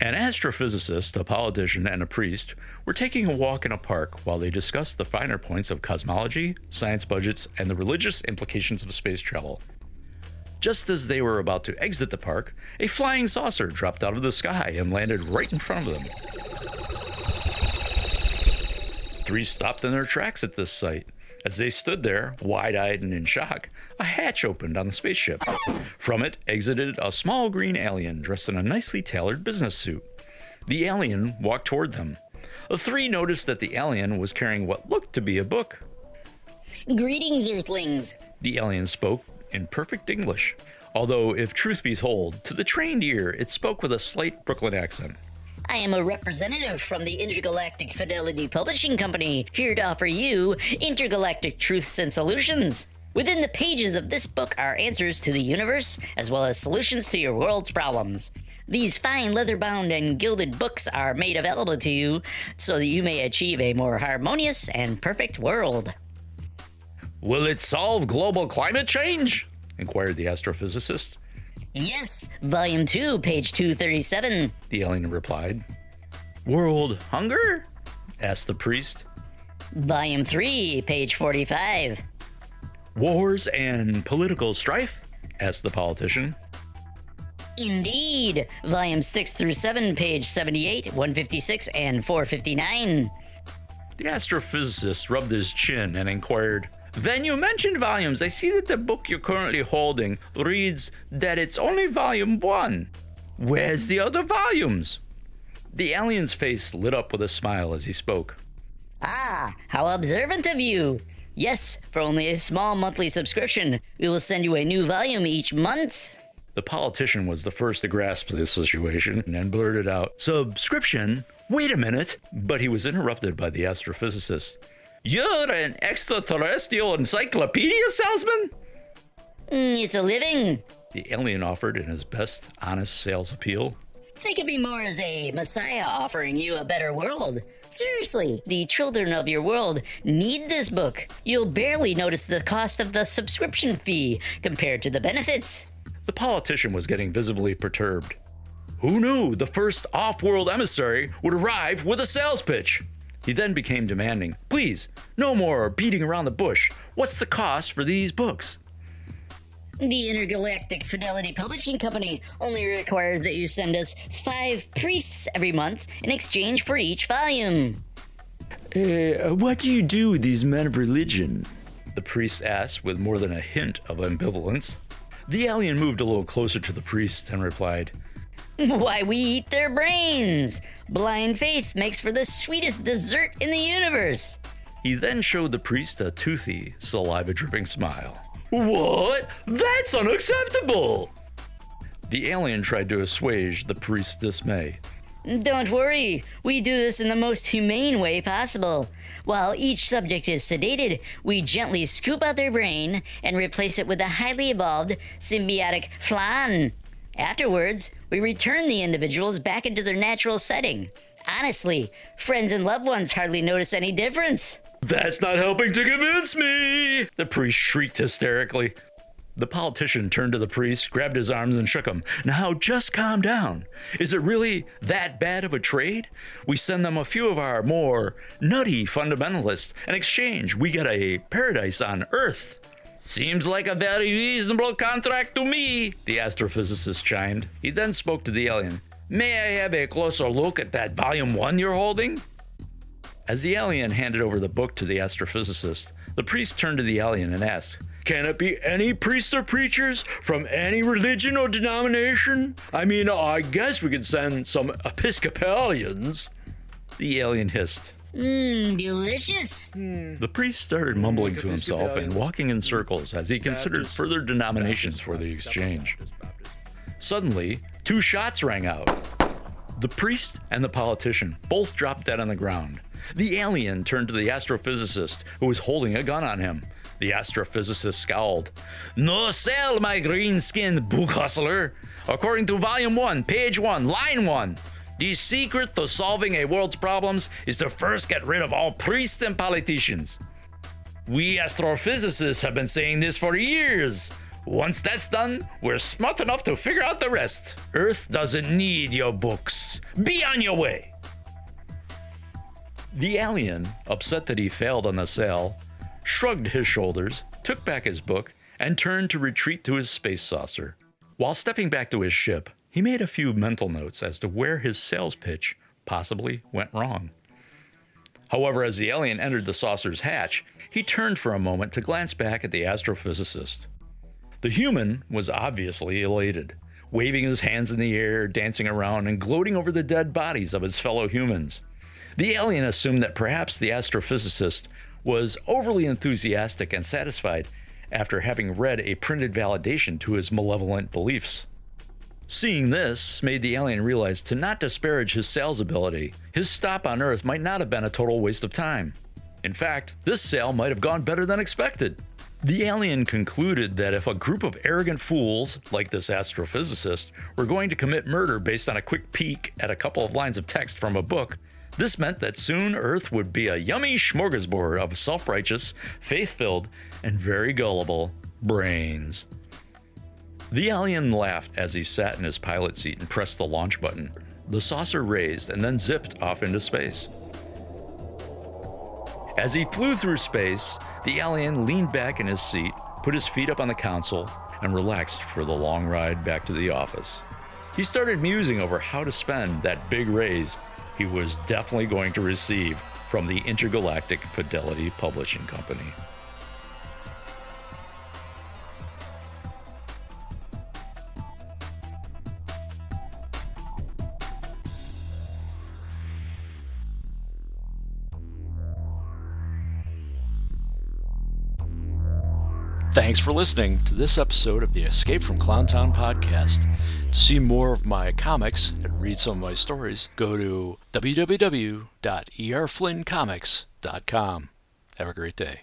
An astrophysicist, a politician, and a priest were taking a walk in a park while they discussed the finer points of cosmology, science budgets, and the religious implications of space travel. Just as they were about to exit the park, a flying saucer dropped out of the sky and landed right in front of them. Three stopped in their tracks at this sight. As they stood there, wide eyed and in shock, a hatch opened on the spaceship. From it exited a small green alien dressed in a nicely tailored business suit. The alien walked toward them. The three noticed that the alien was carrying what looked to be a book. Greetings, Earthlings. The alien spoke in perfect English, although, if truth be told, to the trained ear it spoke with a slight Brooklyn accent. I am a representative from the Intergalactic Fidelity Publishing Company, here to offer you intergalactic truths and solutions. Within the pages of this book are answers to the universe, as well as solutions to your world's problems. These fine leather bound and gilded books are made available to you so that you may achieve a more harmonious and perfect world. Will it solve global climate change? inquired the astrophysicist. Yes, Volume 2, page 237. The alien replied. World hunger? asked the priest. Volume 3, page 45. Wars and political strife? asked the politician. Indeed, Volume 6 through 7, page 78, 156, and 459. The astrophysicist rubbed his chin and inquired, then you mentioned volumes. I see that the book you're currently holding reads that it's only volume one. Where's the other volumes? The alien's face lit up with a smile as he spoke. Ah, how observant of you! Yes, for only a small monthly subscription, we will send you a new volume each month. The politician was the first to grasp the situation and blurted out, Subscription? Wait a minute! But he was interrupted by the astrophysicist. You're an extraterrestrial encyclopedia salesman? Mm, it's a living. The alien offered in his best honest sales appeal. Think of me more as a messiah offering you a better world. Seriously, the children of your world need this book. You'll barely notice the cost of the subscription fee compared to the benefits. The politician was getting visibly perturbed. Who knew the first off world emissary would arrive with a sales pitch? He then became demanding. Please, no more beating around the bush. What's the cost for these books? The Intergalactic Fidelity Publishing Company only requires that you send us five priests every month in exchange for each volume. Uh, what do you do with these men of religion? The priest asked with more than a hint of ambivalence. The alien moved a little closer to the priest and replied, Why, we eat their brains. Blind faith makes for the sweetest dessert in the universe. He then showed the priest a toothy, saliva dripping smile. What? That's unacceptable! The alien tried to assuage the priest's dismay. Don't worry, we do this in the most humane way possible. While each subject is sedated, we gently scoop out their brain and replace it with a highly evolved symbiotic flan. Afterwards, we return the individuals back into their natural setting. Honestly, friends and loved ones hardly notice any difference. That's not helping to convince me! The priest shrieked hysterically. The politician turned to the priest, grabbed his arms, and shook him. Now, just calm down. Is it really that bad of a trade? We send them a few of our more nutty fundamentalists. In exchange, we get a paradise on Earth. Seems like a very reasonable contract to me, the astrophysicist chimed. He then spoke to the alien. May I have a closer look at that volume one you're holding? As the alien handed over the book to the astrophysicist, the priest turned to the alien and asked, Can it be any priests or preachers from any religion or denomination? I mean, I guess we could send some Episcopalians. The alien hissed, Mmm, delicious. the priest started mumbling to himself and walking in circles as he considered further denominations for the exchange. Suddenly, two shots rang out. The priest and the politician both dropped dead on the ground. The alien turned to the astrophysicist, who was holding a gun on him. The astrophysicist scowled. No sell, my green skinned book hustler. According to Volume 1, Page 1, Line 1, the secret to solving a world's problems is to first get rid of all priests and politicians. We astrophysicists have been saying this for years. Once that's done, we're smart enough to figure out the rest. Earth doesn't need your books. Be on your way. The alien, upset that he failed on the sale, shrugged his shoulders, took back his book, and turned to retreat to his space saucer. While stepping back to his ship, he made a few mental notes as to where his sales pitch possibly went wrong. However, as the alien entered the saucer's hatch, he turned for a moment to glance back at the astrophysicist. The human was obviously elated, waving his hands in the air, dancing around, and gloating over the dead bodies of his fellow humans. The alien assumed that perhaps the astrophysicist was overly enthusiastic and satisfied after having read a printed validation to his malevolent beliefs. Seeing this made the alien realize to not disparage his sales ability. His stop on Earth might not have been a total waste of time. In fact, this sale might have gone better than expected. The alien concluded that if a group of arrogant fools, like this astrophysicist, were going to commit murder based on a quick peek at a couple of lines of text from a book, this meant that soon Earth would be a yummy smorgasbord of self righteous, faith filled, and very gullible brains. The alien laughed as he sat in his pilot seat and pressed the launch button. The saucer raised and then zipped off into space. As he flew through space, the alien leaned back in his seat, put his feet up on the console, and relaxed for the long ride back to the office. He started musing over how to spend that big raise he was definitely going to receive from the Intergalactic Fidelity Publishing Company. Thanks for listening to this episode of the Escape from Clowntown podcast. To see more of my comics and read some of my stories, go to www.erflynncomics.com. Have a great day.